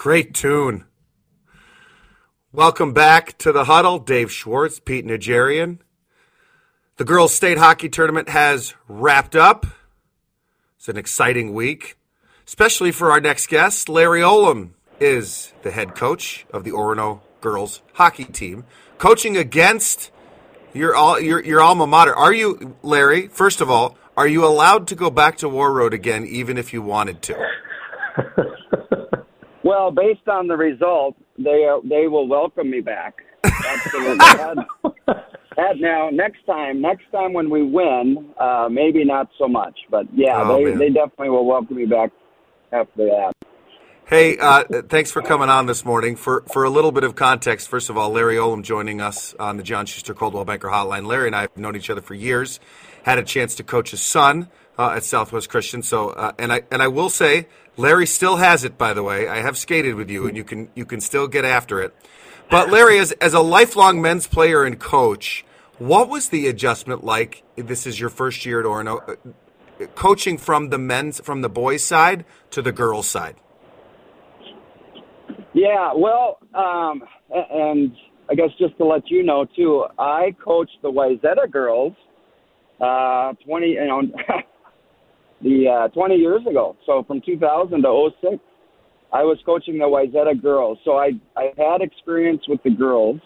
Great tune. Welcome back to the huddle. Dave Schwartz, Pete Najarian. The girls' state hockey tournament has wrapped up. It's an exciting week, especially for our next guest. Larry Olimb is the head coach of the Orono girls hockey team, coaching against your all your your alma mater. Are you, Larry? First of all, are you allowed to go back to Warroad again, even if you wanted to? Well, based on the result, they are, they will welcome me back. Absolutely. had now next time, next time when we win, uh, maybe not so much, but yeah, Oh, they man. they definitely will welcome me back after that. Hey, uh, thanks for coming on this morning. For for a little bit of context, first of all, Larry Olimb joining us on the John Schuster Coldwell Banker Hotline. Larry and I have known each other for years. Had a chance to coach his son uh, at Southwest Christian. So, uh, and I and I will say, Larry still has it. By the way, I have skated with you, and you can you can still get after it. But Larry, as as a lifelong men's player and coach, what was the adjustment like? This is your first year at Orono, uh, coaching from the men's from the boys' side to the girls' side. Yeah, well, um, and I guess just to let you know too, I coached the Wayzata girls uh, twenty, you know, the uh, twenty years ago. So from 2000 to 06, I was coaching the Wayzata girls. So I I had experience with the girls,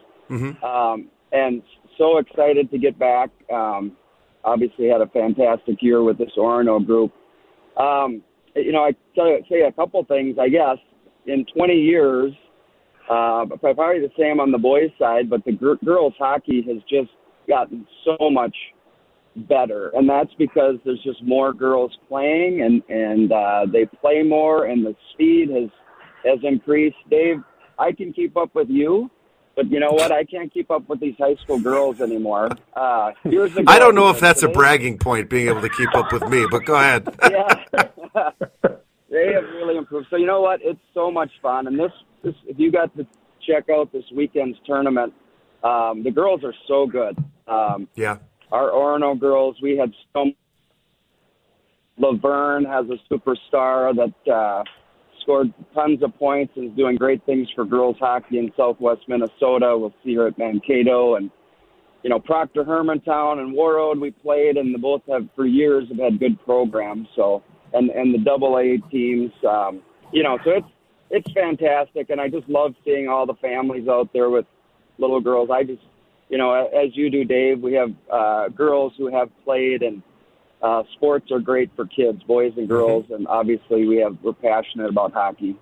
um, and so excited to get back. Um, obviously, had a fantastic year with this Orono group. Um, you know, I tell you, say a couple things. I guess in 20 years, uh, probably the same on the boys' side, but the gr- girls' hockey has just gotten so much better, and that's because there's just more girls playing, and and uh, they play more, and the speed has has increased. Dave, I can keep up with you. But you know what? I can't keep up with these high school girls anymore. Uh, years ago, I don't know if that's a bragging point, being able to keep up with me, but go ahead. yeah. they have really improved. So you know what? It's so much fun. And this, this if you got to check out this weekend's tournament, um, the girls are so good. Um, Yeah. Our Orono girls, we had so. Luverne has a superstar that uh, scored tons of points and is doing great things for girls hockey in Southwest Minnesota. We'll see her at Mankato and you know Proctor Hermantown and Warroad we played, and they both have for years have had good programs. So and and the Double A teams, um, you know, so it's it's fantastic, and I just love seeing all the families out there with little girls. I just you know, as you do, Dave, we have uh, girls who have played, and uh, sports are great for kids, boys and girls, and obviously we have we're passionate about hockey.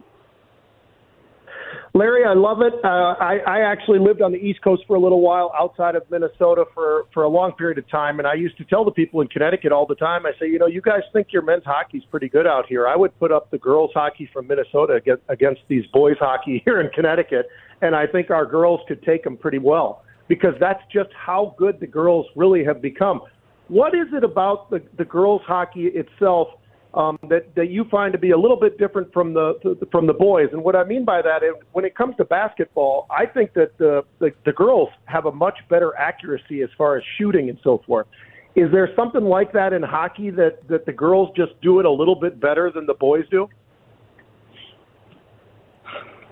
Larry, I love it. Uh, I, I actually lived on the East Coast for a little while outside of Minnesota for, for a long period of time. And I used to tell the people in Connecticut all the time, I say, you know, you guys think your men's hockey's pretty good out here. I would put up the girls hockey from Minnesota against, against these boys hockey here in Connecticut. And I think our girls could take them pretty well because that's just how good the girls really have become. What is it about the, the girls hockey itself um, that that you find to be a little bit different from the, the from the boys. And what I mean by that is, when it comes to basketball, I think that the, the the girls have a much better accuracy as far as shooting and so forth. Is there something like that in hockey that that the girls just do it a little bit better than the boys do?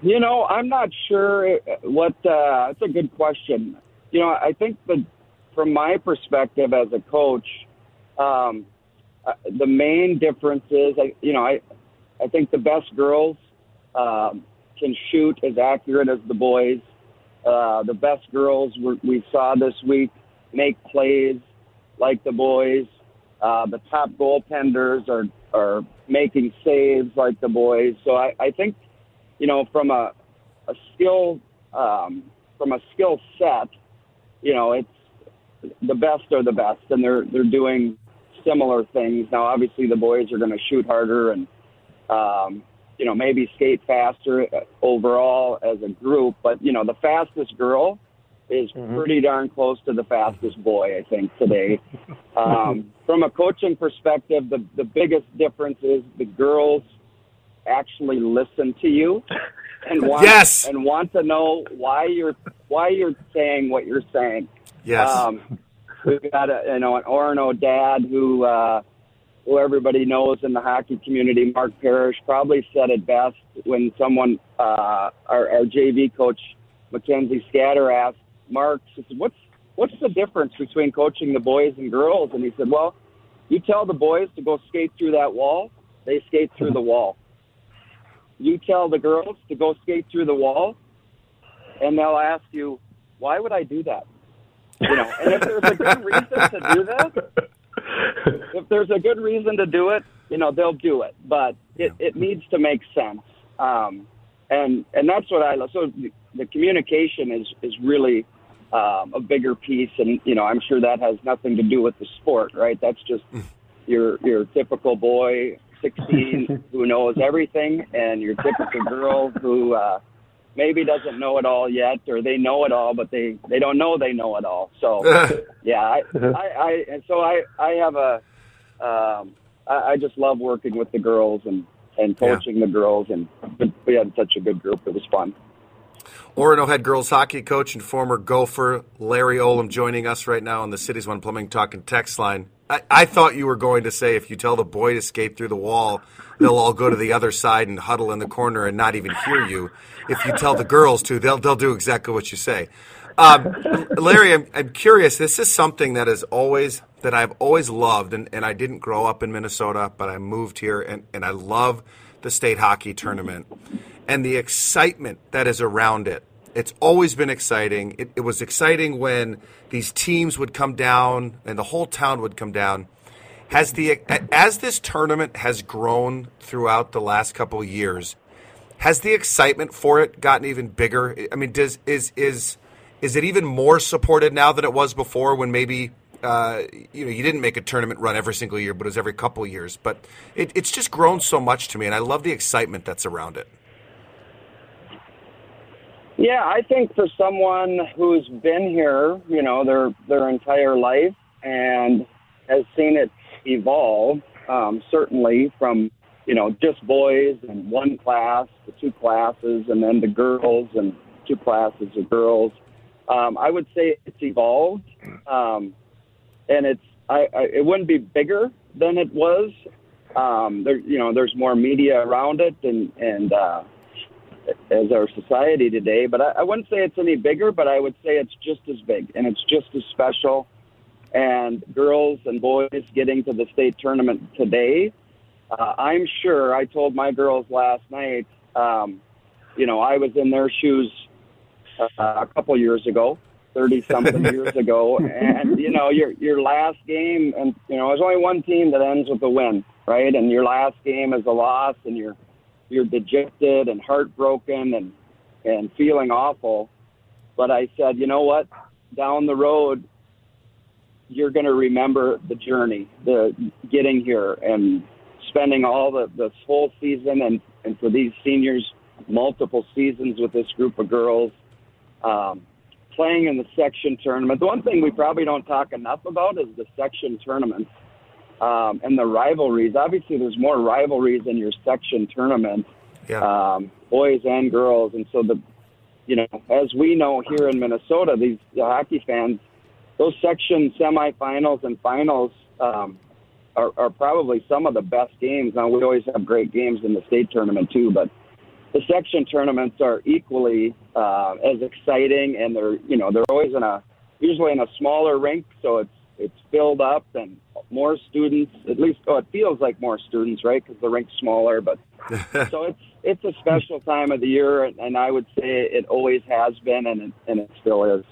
You know, I'm not sure what. Uh, it's a good question. You know, I think that from my perspective as a coach, um, uh, the main difference is, I, you know, I I think the best girls um, can shoot as accurate as the boys. Uh, the best girls we we saw this week make plays like the boys. Uh, the top goaltenders are are making saves like the boys. So I, I think, you know, from a a skill um, from a skill set, you know, it's the best are the best, and they're they're doing similar things. Now, obviously, the boys are going to shoot harder and um, you know maybe skate faster overall as a group, but you know the fastest girl is Mm-hmm. pretty darn close to the fastest boy, I think, today. Um, from a coaching perspective, the, the biggest difference is the girls actually listen to you and want Yes. and want to know why you're why you're saying what you're saying. Yes. Um, we've got a you know an Orono dad who uh, who everybody knows in the hockey community, Mark Parrish, probably said it best when someone uh, our, our JV coach Mackenzie Scatter asked Mark, said, "What's what's the difference between coaching the boys and girls?" And he said, "Well, you tell the boys to go skate through that wall, they skate through the wall. You tell the girls to go skate through the wall, and they'll ask you, "Why would I do that?" You know, and if there's a good reason to do that, if there's a good reason to do it, you know, they'll do it. But it, it needs to make sense. Um, and and that's what I love. So the- the communication is is really um, a bigger piece, and you know, I'm sure that has nothing to do with the sport, right? That's just your your typical boy, 16, who knows everything, and your typical girl who uh, maybe doesn't know it all yet, or they know it all, but they they don't know they know it all. So yeah, I, I, I and so I I have a um, I, I just love working with the girls and and coaching the girls, and we had such a good group. It was fun. Orono head girls hockey coach and former Gopher Larry Olimb joining us right now on the Cities One Plumbing Talking text line. I, I thought you were going to say if you tell the boy to skate through the wall, they'll all go to the other side and huddle in the corner and not even hear you. If you tell the girls to, they'll they'll do exactly what you say. Um, Larry, I'm, I'm curious. This is something that is always that I've always loved, and, and I didn't grow up in Minnesota, but I moved here, and, and I love the state hockey tournament and the excitement that is around it. It's always been exciting. It, it was exciting when these teams would come down and the whole town would come down. Has the as this tournament has grown throughout the last couple of years, has the excitement for it gotten even bigger? I mean, does is is is it even more supported now than it was before when maybe uh, you know you didn't make a tournament run every single year, but it was every couple years. But it, it's just grown so much to me, and I love the excitement that's around it. Yeah, I think for someone who's been here, you know, their their entire life and has seen it evolve, um, certainly from you know just boys and one class to two classes, and then the girls and two classes of girls. Um, I would say it's evolved, um, and it's I, I it wouldn't be bigger than it was. Um, there, you know, there's more media around it, and and uh, as our society today. But I, I wouldn't say it's any bigger, but I would say it's just as big and it's just as special. And girls and boys getting to the state tournament today, uh, I'm sure I told my girls last night, um, you know, I was in their shoes uh, a couple years ago. 30 something years ago and you know your your last game and you know there's only one team that ends with a win right and your last game is a loss and you're you're dejected and heartbroken and and feeling awful. But I said, you know what? Down the road, you're going to remember the journey, the getting here, and spending all the this whole season, and and for these seniors, multiple seasons with this group of girls, um, playing in the section tournament. The one thing we probably don't talk enough about is the section tournaments um, and the rivalries. Obviously, there's more rivalries in your section tournament, Yeah. um, boys and girls. And so the, you know, as we know here in Minnesota, these the hockey fans, those section semifinals and finals um, are, are probably some of the best games. Now we always have great games in the state tournament too, but the section tournaments are equally uh, as exciting, and they're you know they're always in a usually in a smaller rink, so it's it's filled up and more students. At least, oh, it feels like more students, right? Because the rink's smaller. But so it's it's a special time of the year, and, and I would say it always has been, and it, and it still is.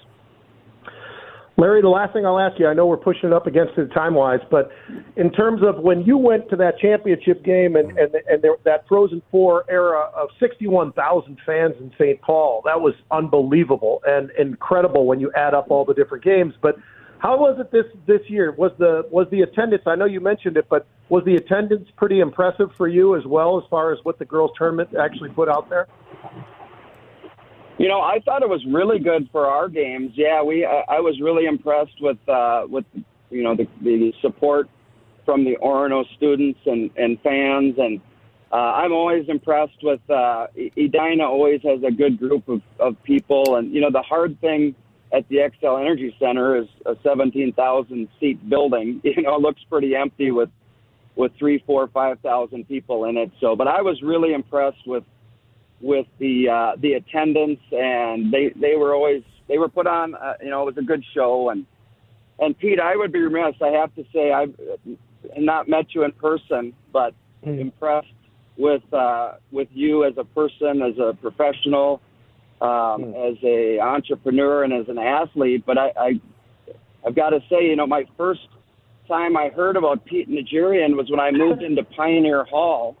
Larry, the last thing I'll ask you, I know we're pushing it up against it time wise, but in terms of when you went to that championship game and and, and there, that Frozen Four era of 61,000 fans in St. Paul, that was unbelievable and incredible when you add up all the different games. But how was it this this year? Was the was the attendance? I know you mentioned it, but was the attendance pretty impressive for you as well as far as what the girls tournament actually put out there? You know, I thought it was really good for our games. Yeah, we I, I was really impressed with uh, with you know the, the support from the Orono students and and fans, and uh, I'm always impressed with uh, Edina. Always has a good group of of people, and you know the hard thing at the Xcel Energy Center is a 17,000 seat building. You know, it looks pretty empty with with three, four, five thousand people in it. So, but I was really impressed with with the uh, the attendance, and they they were always they were put on. Uh, you know, it was a good show, and and Pete, I would be remiss. I have to say I've not met you in person, but mm. impressed with uh, with you as a person, as a professional, um, mm. as a entrepreneur, and as an athlete. But I, I I've got to say, you know, my first time I heard about Pete Najarian was when I moved into Pioneer Hall.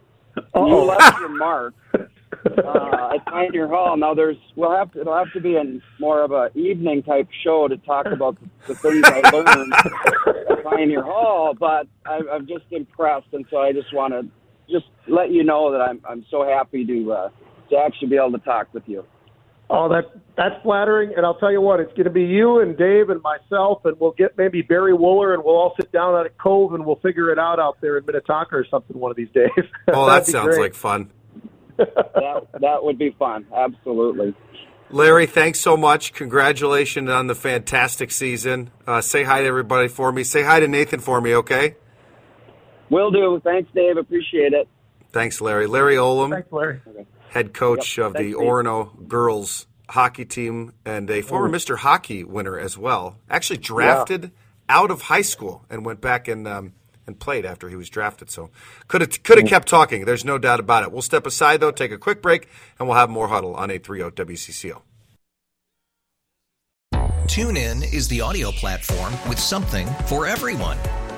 Oh. You left your mark uh, at Pioneer Hall. Now there's we'll have to it'll have to be in more of a evening type show to talk about the, the things I learned at Pioneer Hall. But I, I'm just impressed, and so I just want to just let you know that I'm I'm so happy to uh, to actually be able to talk with you. Oh, that that's flattering, and I'll tell you what, it's going to be you and Dave and myself, and we'll get maybe Barry Wooler, and we'll all sit down at a cove, and we'll figure it out out there in Minnetonka or something one of these days. Oh, that sounds great. like fun that that would be fun. Absolutely. Larry, thanks so much. Congratulations on the fantastic season. Uh, say hi to everybody for me. Say hi to Nathan for me, okay? Will do. Thanks, Dave. Appreciate it. Thanks, Larry. Larry Olimb, Thanks, Larry. Head coach yep. of Thanks, the Orono girls hockey team and a former Mr. Hockey winner as well. Actually drafted yeah. out of high school and went back and um, and played after he was drafted. So could have could have kept talking. There's no doubt about it. We'll step aside though, take a quick break, and we'll have more huddle on 830 WCCO. Tune in is the audio platform with something for everyone.